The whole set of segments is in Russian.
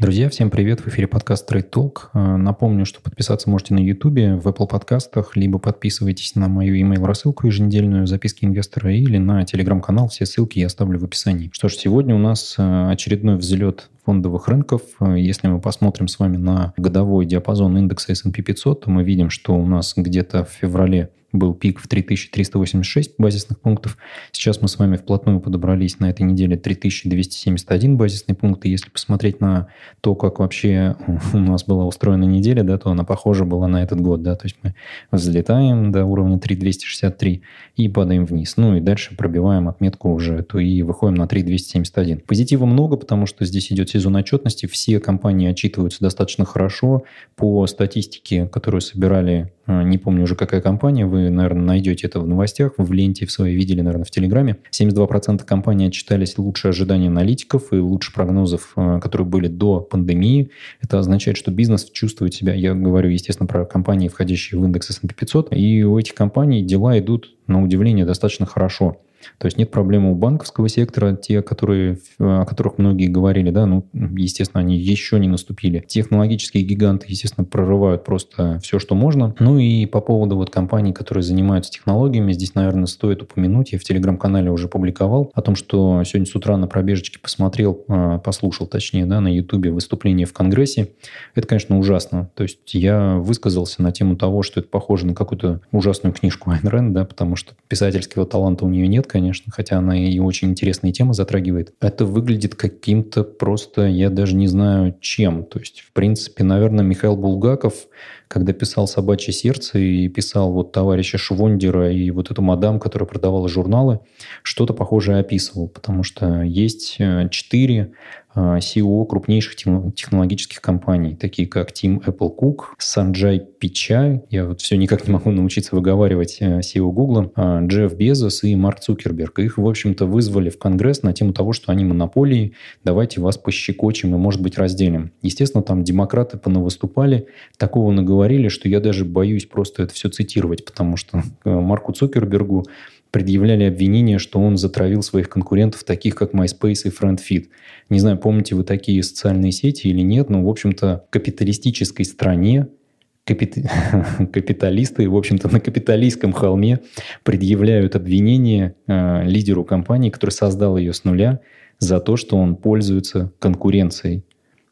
Друзья, всем привет! В эфире подкаст Trade Talk. Э, напомню, что подписаться можете на YouTube, в Apple подкастах, либо подписывайтесь на мою email рассылку еженедельную «Записки инвестора» или на телеграм-канал. Все ссылки я оставлю в описании. Что ж, сегодня у нас э, очередной взлет фондовых рынков. Э, если мы посмотрим с вами на годовой диапазон индекса S&P 500, то мы видим, что у нас где-то в феврале был пик в 3386 базисных пунктов. Сейчас мы с вами вплотную подобрались на этой неделе 3271 базисный пункт. И если посмотреть на то, как вообще у нас была устроена неделя, да, то она похожа была на этот год. Да? То есть мы взлетаем до уровня 3263 и падаем вниз. Ну и дальше пробиваем отметку уже, то и выходим на 3271. Позитива много, потому что здесь идет сезон отчетности. Все компании отчитываются достаточно хорошо. По статистике, которую собирали а, не помню уже какая компания, вы, наверное, найдете это в новостях, в ленте в своей видели, наверное, в Телеграме. 72% компаний отчитались лучше ожиданий аналитиков и лучше прогнозов, а, которые были до пандемии. Это означает, что бизнес чувствует себя, я говорю, естественно, про компании, входящие в индекс S&P 500, и у этих компаний дела идут, на удивление, достаточно хорошо. То есть нет проблемы у банковского сектора, те, которые, о которых многие говорили, да, ну, естественно, они еще не наступили. Технологические гиганты, естественно, прорывают просто все, что можно. Ну и по поводу вот компаний, которые занимаются технологиями, здесь, наверное, стоит упомянуть, я в телеграм-канале уже публиковал о том, что сегодня с утра на пробежечке посмотрел, а, послушал, точнее, да, на ютубе выступление в Конгрессе. Это, конечно, ужасно. То есть я высказался на тему того, что это похоже на какую-то ужасную книжку Айн Рэнд, да, потому что писательского таланта у нее нет, конечно, хотя она и очень интересные темы затрагивает. Это выглядит каким-то просто, я даже не знаю чем. То есть, в принципе, наверное, Михаил Булгаков, когда писал «Собачье сердце» и писал вот товарища Швондера и вот эту мадам, которая продавала журналы, что-то похожее описывал, потому что есть э, четыре CEO крупнейших технологических компаний, такие как Тим Apple Cook, Санджай Пичай, я вот все никак не могу научиться выговаривать э, CEO Google, а, Джефф Безос и Марк Цукерберг. Их, в общем-то, вызвали в Конгресс на тему того, что они монополии, давайте вас пощекочем и, может быть, разделим. Естественно, там демократы понавыступали, такого наговорили, что я даже боюсь просто это все цитировать, потому что э, Марку Цукербергу предъявляли обвинения, что он затравил своих конкурентов, таких как MySpace и FriendFeed. Не знаю, помните вы такие социальные сети или нет, но, в общем-то, в капиталистической стране капит... капиталисты, в общем-то, на капиталистском холме предъявляют обвинения э, лидеру компании, который создал ее с нуля, за то, что он пользуется конкуренцией.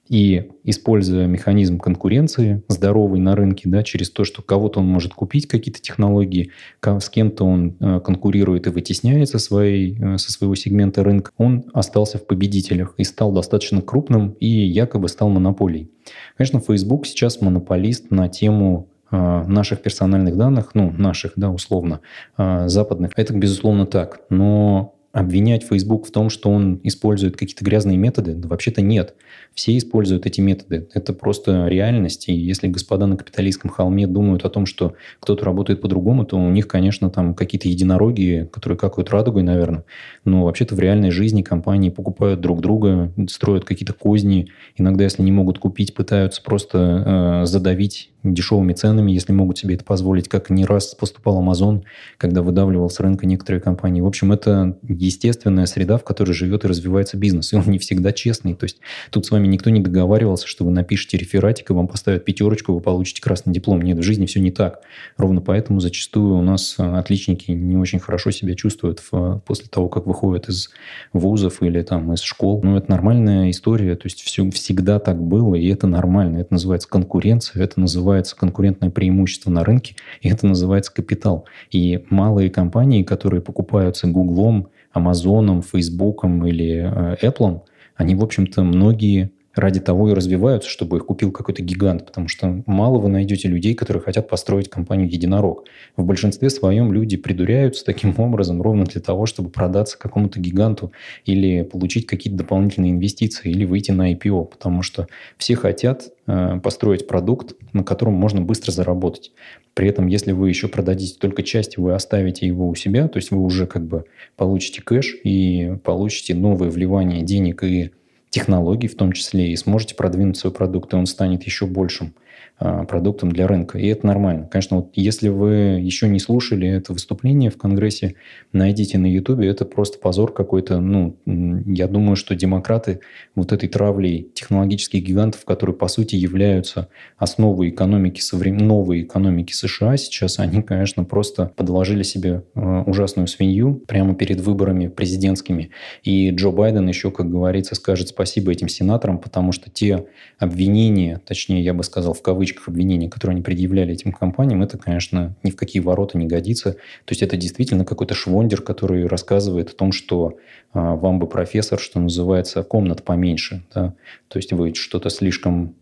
И используя механизм конкуренции здоровый на рынке, да, через то, что кого-то он может купить какие-то технологии, с кем-то он э, конкурирует и вытесняет со, своей, э, со своего сегмента рынка, он остался в победителях и стал достаточно крупным и якобы стал монополией. Конечно, Facebook сейчас монополист на тему э, наших персональных данных, ну, наших, да, условно, западных. Это, безусловно, так. Но обвинять Facebook в том, что он использует какие-то грязные методы, да вообще-то нет. Все используют эти методы. Это просто реальность. И если господа на капиталистском холме думают о том, что кто-то работает по-другому, то у них, конечно, там какие-то единороги, которые какают радугой, наверное. Но вообще-то в реальной жизни компании покупают друг друга, строят какие-то козни. Иногда, если не могут купить, пытаются просто э, задавить дешевыми ценами, если могут себе это позволить, как не раз поступал Amazon, когда выдавливал с рынка некоторые компании. В общем, это естественная среда, в которой живет и развивается бизнес. И он не всегда честный. То есть тут с вами никто не договаривался, что вы напишете рефератик, и вам поставят пятерочку, вы получите красный диплом. Нет, в жизни все не так. Ровно поэтому зачастую у нас э, отличники не очень хорошо себя чувствуют в, после того, как выходят из вузов или там из школ. Ну, это нормальная история. То есть все, всегда так было, и это нормально. Это называется конкуренция, это называется конкурентное преимущество на рынке, и это называется капитал. И малые компании, которые покупаются Гуглом, Амазоном, Фейсбуком или э, Apple, они, в общем-то, многие ради того и развиваются, чтобы их купил какой-то гигант, потому что мало вы найдете людей, которые хотят построить компанию «Единорог». В большинстве своем люди придуряются таким образом ровно для того, чтобы продаться какому-то гиганту или получить какие-то дополнительные инвестиции или выйти на IPO, потому что все хотят э, построить продукт, на котором можно быстро заработать. При этом, если вы еще продадите только часть, вы оставите его у себя, то есть вы уже как бы получите кэш и получите новое вливание денег и технологий в том числе, и сможете продвинуть свой продукт, и он станет еще большим. А, продуктом для рынка. И это нормально. Конечно, вот если вы еще не слушали это выступление в Конгрессе, найдите на Ютубе. Это просто позор какой-то. Ну, я думаю, что демократы вот этой травлей технологических гигантов, которые, по сути, являются основой экономики, современ... новой экономики США сейчас, они, конечно, просто подложили себе а, ужасную свинью прямо перед выборами президентскими. И Джо Байден еще, как говорится, скажет спасибо этим сенаторам, потому что те обвинения, точнее, я бы сказал, в кавычках, обвинений, которые они предъявляли этим компаниям, это, конечно, ни в какие ворота не годится. То есть это действительно какой-то швондер, который рассказывает о том, что а, вам бы профессор, что называется, комнат поменьше. Да? То есть вы что-то слишком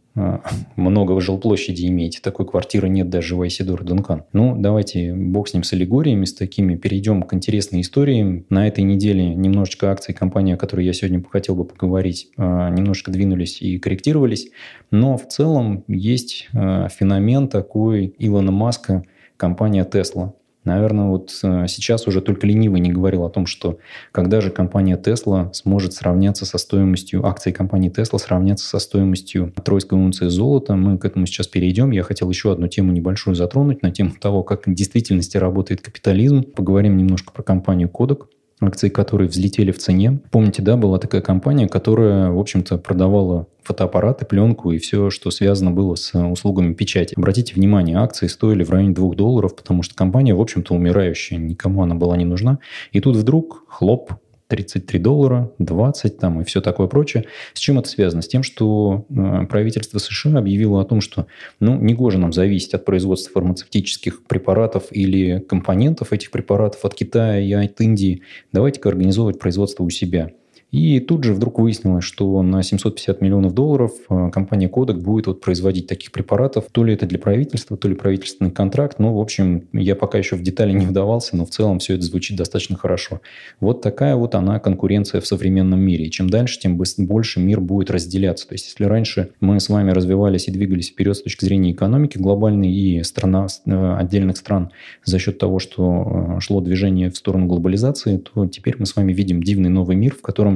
много жилплощади имеете. Такой квартиры нет даже в Айсидор Дункан. Ну, давайте бог с ним с аллегориями, с такими. Перейдем к интересной истории. На этой неделе немножечко акции компании, о которой я сегодня хотел бы поговорить, а, немножко двинулись и корректировались. Но в целом есть а, феномен такой Илона Маска, компания Tesla. Наверное, вот э, сейчас уже только ленивый не говорил о том, что когда же компания Tesla сможет сравняться со стоимостью, акции компании Tesla сравняться со стоимостью тройской унции золота. Мы к этому сейчас перейдем. Я хотел еще одну тему небольшую затронуть на тему того, как в действительности работает капитализм. Поговорим немножко про компанию Kodak акции которой взлетели в цене. Помните, да, была такая компания, которая, в общем-то, продавала фотоаппараты, пленку и все, что связано было с услугами печати. Обратите внимание, акции стоили в районе 2 долларов, потому что компания, в общем-то, умирающая, никому она была не нужна. И тут вдруг, хлоп, 33 доллара, 20 там и все такое прочее. С чем это связано? С тем, что э, правительство США объявило о том, что ну, не гоже нам зависеть от производства фармацевтических препаратов или компонентов этих препаратов от Китая и от Индии. Давайте-ка организовывать производство у себя. И тут же вдруг выяснилось, что на 750 миллионов долларов э, компания Kodak будет вот производить таких препаратов. То ли это для правительства, то ли правительственный контракт. Ну, в общем, я пока еще в детали не вдавался, но в целом все это звучит достаточно хорошо. Вот такая вот она конкуренция в современном мире. И чем дальше, тем больше мир будет разделяться. То есть, если раньше мы с вами развивались и двигались вперед с точки зрения экономики глобальной и страна, э, отдельных стран за счет того, что э, шло движение в сторону глобализации, то теперь мы с вами видим дивный новый мир, в котором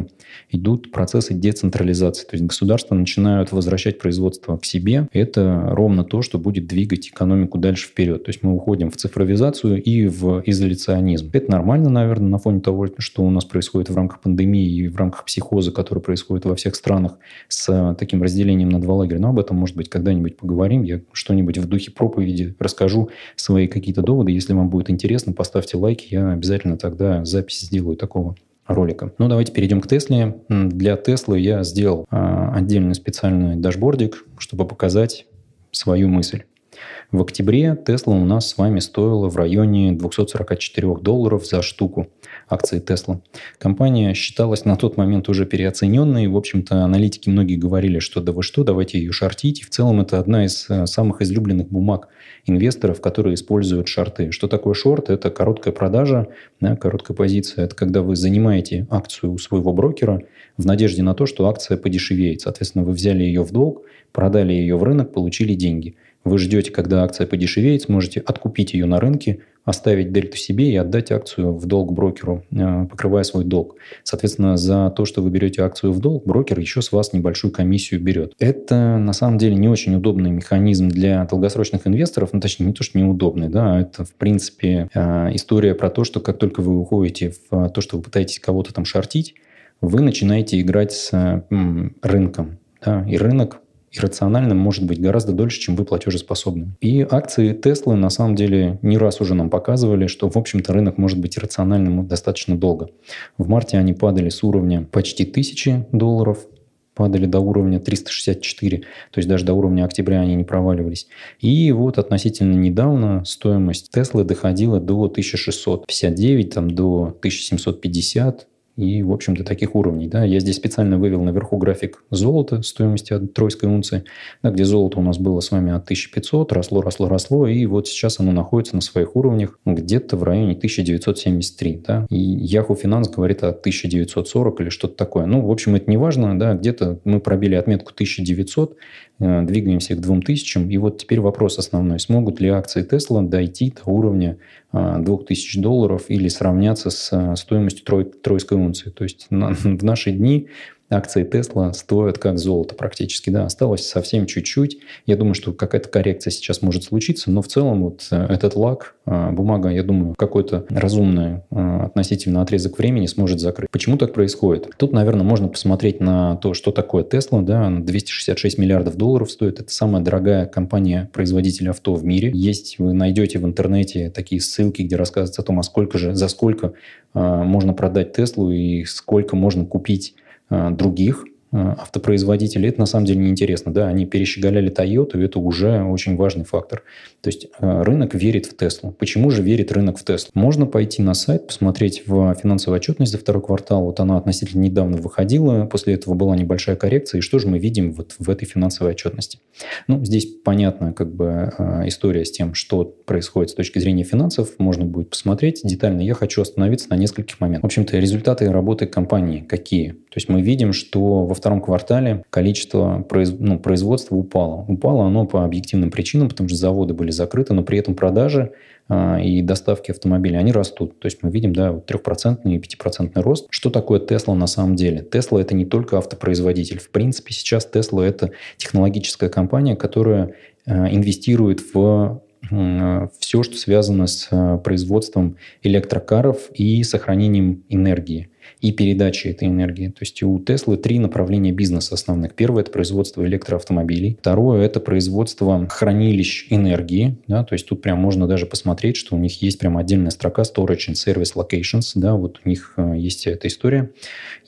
идут процессы децентрализации. То есть государства начинают возвращать производство к себе. Это ровно то, что будет двигать экономику дальше вперед. То есть мы уходим в цифровизацию и в изоляционизм. Это нормально, наверное, на фоне того, что у нас происходит в рамках пандемии и в рамках психоза, который происходит во всех странах с таким разделением на два лагеря. Но об этом, может быть, когда-нибудь поговорим. Я что-нибудь в духе проповеди расскажу свои какие-то доводы. Если вам будет интересно, поставьте лайки. Я обязательно тогда запись сделаю такого ролика. Ну, давайте перейдем к Тесле. Для Теслы я сделал а, отдельный специальный дашбордик, чтобы показать свою мысль. В октябре Тесла у нас с вами стоила в районе 244 долларов за штуку акции Тесла. Компания считалась на тот момент уже переоцененной. В общем-то, аналитики многие говорили, что да вы что, давайте ее шортить. И в целом это одна из э, самых излюбленных бумаг инвесторов, которые используют шорты. Что такое шорт? Это короткая продажа, да, короткая позиция. Это когда вы занимаете акцию у своего брокера в надежде на то, что акция подешевеет. Соответственно, вы взяли ее в долг, продали ее в рынок, получили деньги – вы ждете, когда акция подешевеет, сможете откупить ее на рынке, оставить дельту себе и отдать акцию в долг брокеру, э, покрывая свой долг. Соответственно, за то, что вы берете акцию в долг, брокер еще с вас небольшую комиссию берет. Это на самом деле не очень удобный механизм для долгосрочных инвесторов, ну точнее не то, что неудобный, да, а это в принципе э, история про то, что как только вы уходите в то, что вы пытаетесь кого-то там шортить, вы начинаете играть с рынком. Да, и рынок иррациональным может быть гораздо дольше, чем вы платежеспособным. И акции Теслы на самом деле не раз уже нам показывали, что, в общем-то, рынок может быть иррациональным достаточно долго. В марте они падали с уровня почти 1000 долларов, падали до уровня 364, то есть даже до уровня октября они не проваливались. И вот относительно недавно стоимость Теслы доходила до 1659, там, до 1750, и, в общем-то, таких уровней. Да. Я здесь специально вывел наверху график золота стоимости от тройской унции, да, где золото у нас было с вами от 1500, росло, росло, росло, и вот сейчас оно находится на своих уровнях где-то в районе 1973. Да. И Yahoo Finance говорит о 1940 или что-то такое. Ну, в общем, это не важно, да, где-то мы пробили отметку 1900, э, двигаемся к 2000, и вот теперь вопрос основной. Смогут ли акции Tesla дойти до уровня 2000 долларов или сравняться с стоимостью трой, тройской унции. То есть на, в наши дни акции Тесла стоят как золото практически. Да, осталось совсем чуть-чуть. Я думаю, что какая-то коррекция сейчас может случиться, но в целом вот э, этот лак, э, бумага, я думаю, какой-то разумный э, относительно отрезок времени сможет закрыть. Почему так происходит? Тут, наверное, можно посмотреть на то, что такое Тесла. Да, 266 миллиардов долларов стоит. Это самая дорогая компания-производитель авто в мире. Есть, вы найдете в интернете такие ссылки, где рассказывается о том, а сколько же, за сколько можно продать Теслу и сколько можно купить других. Э, автопроизводителей, это на самом деле неинтересно. Да, они перещеголяли Toyota, и это уже очень важный фактор. То есть э, рынок верит в Теслу. Почему же верит рынок в Теслу? Можно пойти на сайт, посмотреть в финансовую отчетность за второй квартал. Вот она относительно недавно выходила, после этого была небольшая коррекция. И что же мы видим вот в этой финансовой отчетности? Ну, здесь понятна как бы э, история с тем, что происходит с точки зрения финансов. Можно будет посмотреть детально. Я хочу остановиться на нескольких моментах. В общем-то, результаты работы компании какие? То есть мы видим, что во втором квартале количество произ... ну, производства упало. Упало оно по объективным причинам, потому что заводы были закрыты, но при этом продажи а, и доставки автомобилей, они растут. То есть мы видим, да, трехпроцентный и пятипроцентный рост. Что такое Тесла на самом деле? Тесла это не только автопроизводитель. В принципе, сейчас Тесла это технологическая компания, которая а, инвестирует в все, что связано с а, производством электрокаров и сохранением энергии и передачи этой энергии. То есть у Теслы три направления бизнеса основных. Первое – это производство электроавтомобилей. Второе – это производство хранилищ энергии. Да, то есть тут прям можно даже посмотреть, что у них есть прям отдельная строка Storage and Service Locations. Да, вот у них э, есть эта история.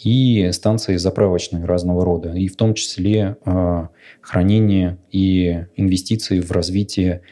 И станции заправочные разного рода. И в том числе э, хранение и инвестиции в развитие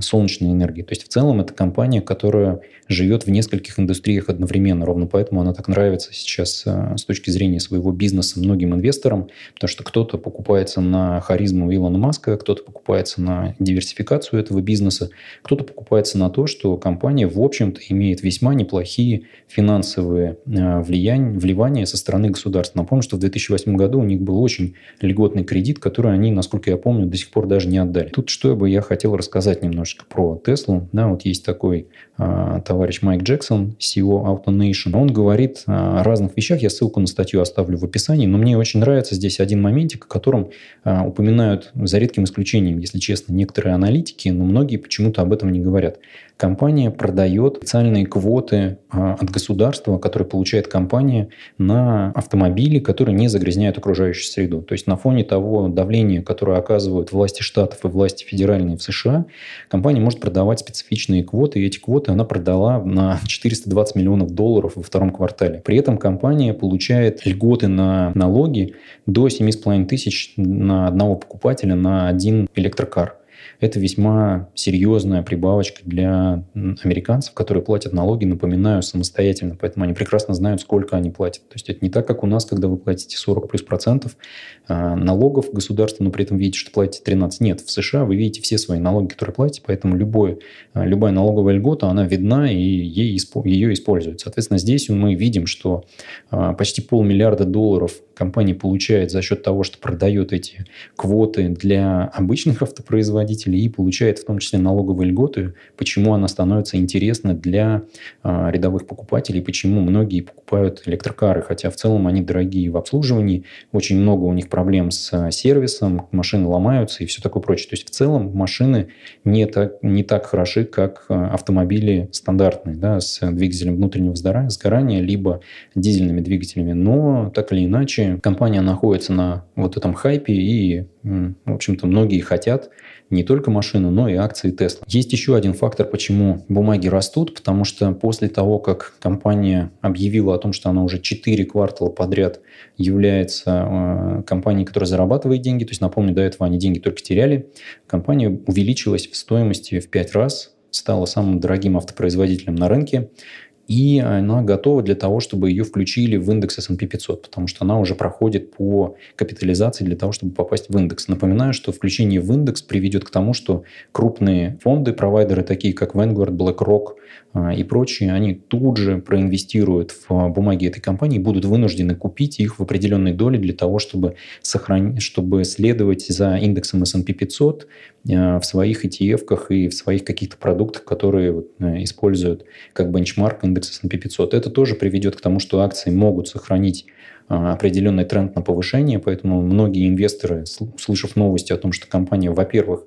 солнечной энергии. То есть в целом это компания, которая живет в нескольких индустриях одновременно. Ровно поэтому она так нравится сейчас а, с точки зрения своего бизнеса многим инвесторам, потому что кто-то покупается на харизму Илона Маска, кто-то покупается на диверсификацию этого бизнеса, кто-то покупается на то, что компания, в общем-то, имеет весьма неплохие финансовые а, влияния, вливания со стороны государства. Напомню, что в 2008 году у них был очень льготный кредит, который они, насколько я помню, до сих пор даже не отдали. Тут что бы я хотел рассказать рассказать немножечко про Теслу. Да, вот есть такой а, товарищ Майк Джексон, CEO AutoNation. Он говорит о разных вещах. Я ссылку на статью оставлю в описании. Но мне очень нравится здесь один моментик, о котором а, упоминают за редким исключением, если честно, некоторые аналитики, но многие почему-то об этом не говорят компания продает специальные квоты а, от государства, которые получает компания на автомобили, которые не загрязняют окружающую среду. То есть на фоне того давления, которое оказывают власти штатов и власти федеральные в США, компания может продавать специфичные квоты, и эти квоты она продала на 420 миллионов долларов во втором квартале. При этом компания получает льготы на налоги до 7,5 тысяч на одного покупателя на один электрокар это весьма серьезная прибавочка для американцев, которые платят налоги, напоминаю, самостоятельно. Поэтому они прекрасно знают, сколько они платят. То есть это не так, как у нас, когда вы платите 40 плюс процентов а, налогов государства, но при этом видите, что платите 13. Нет, в США вы видите все свои налоги, которые платите, поэтому любой, а, любая налоговая льгота, она видна и ей, ее используют. Соответственно, здесь мы видим, что а, почти полмиллиарда долларов компания получает за счет того, что продает эти квоты для обычных автопроизводителей и получает в том числе налоговые льготы, почему она становится интересна для э, рядовых покупателей, почему многие покупают электрокары, хотя в целом они дорогие в обслуживании, очень много у них проблем с сервисом, машины ломаются и все такое прочее. То есть в целом машины не так, не так хороши, как автомобили стандартные, да, с двигателем внутреннего сгорания, либо дизельными двигателями. Но так или иначе компания находится на вот этом хайпе, и, в общем-то, многие хотят не только машину, но и акции Tesla. Есть еще один фактор, почему бумаги растут, потому что после того, как компания объявила о том, что она уже 4 квартала подряд является э, компанией, которая зарабатывает деньги, то есть, напомню, до этого они деньги только теряли, компания увеличилась в стоимости в 5 раз, стала самым дорогим автопроизводителем на рынке и она готова для того, чтобы ее включили в индекс S&P 500, потому что она уже проходит по капитализации для того, чтобы попасть в индекс. Напоминаю, что включение в индекс приведет к тому, что крупные фонды, провайдеры, такие как Vanguard, BlackRock а, и прочие, они тут же проинвестируют в бумаги этой компании и будут вынуждены купить их в определенной доли для того, чтобы, сохранить, чтобы следовать за индексом S&P 500 а, в своих ETF-ках и в своих каких-то продуктах, которые э, используют как бенчмарк индекс S&P 500. Это тоже приведет к тому, что акции могут сохранить определенный тренд на повышение, поэтому многие инвесторы, слышав новости о том, что компания, во-первых, а,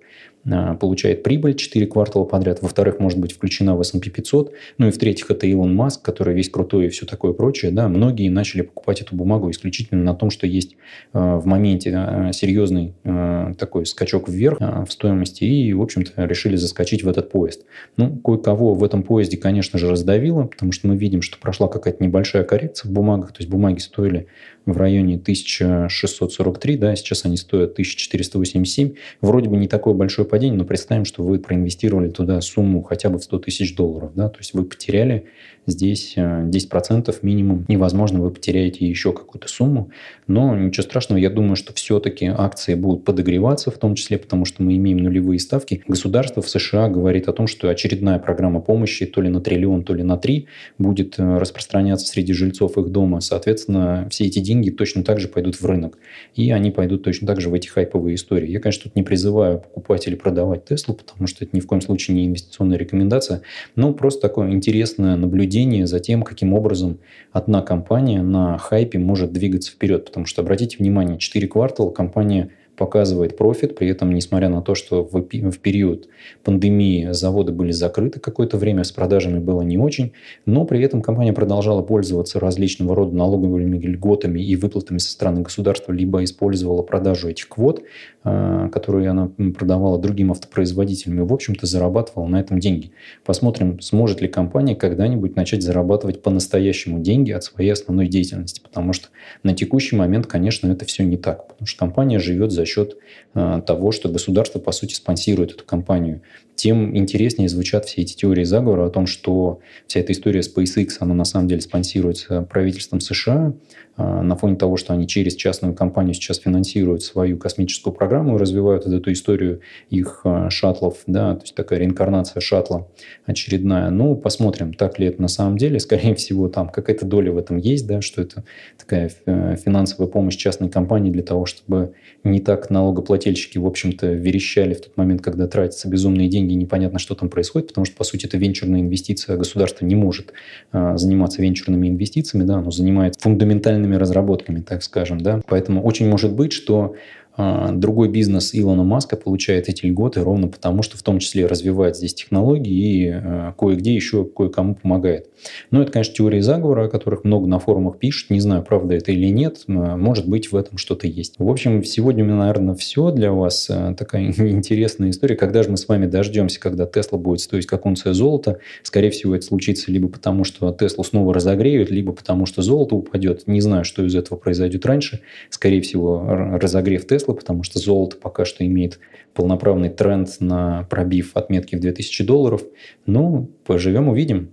получает прибыль 4 квартала подряд, во-вторых, может быть включена в S&P 500, ну и в-третьих, это Илон Маск, который весь крутой и все такое прочее, да, многие начали покупать эту бумагу исключительно на том, что есть э, в моменте э, серьезный э, такой скачок вверх в стоимости и, в общем-то, решили заскочить в этот поезд. Ну, кое-кого в этом поезде, конечно же, раздавило, потому что мы видим, что прошла какая-то небольшая коррекция в бумагах, то есть бумаги стоили в районе 1643, да, сейчас они стоят 1487. Вроде бы не такое большое падение, но представим, что вы проинвестировали туда сумму хотя бы в 100 тысяч долларов, да, то есть вы потеряли здесь 10% э, минимум, и, возможно, вы потеряете еще какую-то сумму, но ничего страшного, я думаю, что все-таки акции будут подогреваться, в том числе потому, что мы имеем нулевые ставки. Государство в США говорит о том, что очередная программа помощи то ли на триллион, то ли на три будет э, распространяться среди жильцов их дома, соответственно, все эти деньги точно так же пойдут в рынок. И они пойдут точно так же в эти хайповые истории. Я, конечно, тут не призываю покупать или продавать Теслу, потому что это ни в коем случае не инвестиционная рекомендация, но просто такое интересное наблюдение за тем, каким образом одна компания на хайпе может двигаться вперед. Потому что, обратите внимание, 4 квартала компания – показывает профит, при этом, несмотря на то, что в, в период пандемии заводы были закрыты какое-то время, с продажами было не очень, но при этом компания продолжала пользоваться различного рода налоговыми льготами и выплатами со стороны государства, либо использовала продажу этих квот, э, которые она продавала другим автопроизводителям, и, в общем-то, зарабатывала на этом деньги. Посмотрим, сможет ли компания когда-нибудь начать зарабатывать по-настоящему деньги от своей основной деятельности, потому что на текущий момент, конечно, это все не так, потому что компания живет за счет э, того, что государство, по сути, спонсирует эту компанию тем интереснее звучат все эти теории заговора о том, что вся эта история SpaceX, она на самом деле спонсируется правительством США а, на фоне того, что они через частную компанию сейчас финансируют свою космическую программу и развивают эту историю их а, шаттлов, да, то есть такая реинкарнация шаттла очередная. Ну, посмотрим, так ли это на самом деле. Скорее всего, там какая-то доля в этом есть, да, что это такая э, финансовая помощь частной компании для того, чтобы не так налогоплательщики, в общем-то, верещали в тот момент, когда тратятся безумные деньги деньги, непонятно, что там происходит, потому что, по сути, это венчурная инвестиция. Государство не может а, заниматься венчурными инвестициями, да, оно занимается фундаментальными разработками, так скажем, да. Поэтому очень может быть, что другой бизнес Илона Маска получает эти льготы ровно потому, что в том числе развивает здесь технологии и а, кое-где еще кое-кому помогает. Но это, конечно, теории заговора, о которых много на форумах пишут. Не знаю, правда это или нет. А, может быть, в этом что-то есть. В общем, сегодня у меня, наверное, все для вас. Такая интересная история. Когда же мы с вами дождемся, когда Тесла будет стоить как унция золота? Скорее всего, это случится либо потому, что Теслу снова разогреют, либо потому, что золото упадет. Не знаю, что из этого произойдет раньше. Скорее всего, разогрев Тесла Тесла, потому что золото пока что имеет полноправный тренд на пробив отметки в 2000 долларов. Ну, поживем, увидим.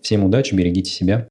Всем удачи, берегите себя.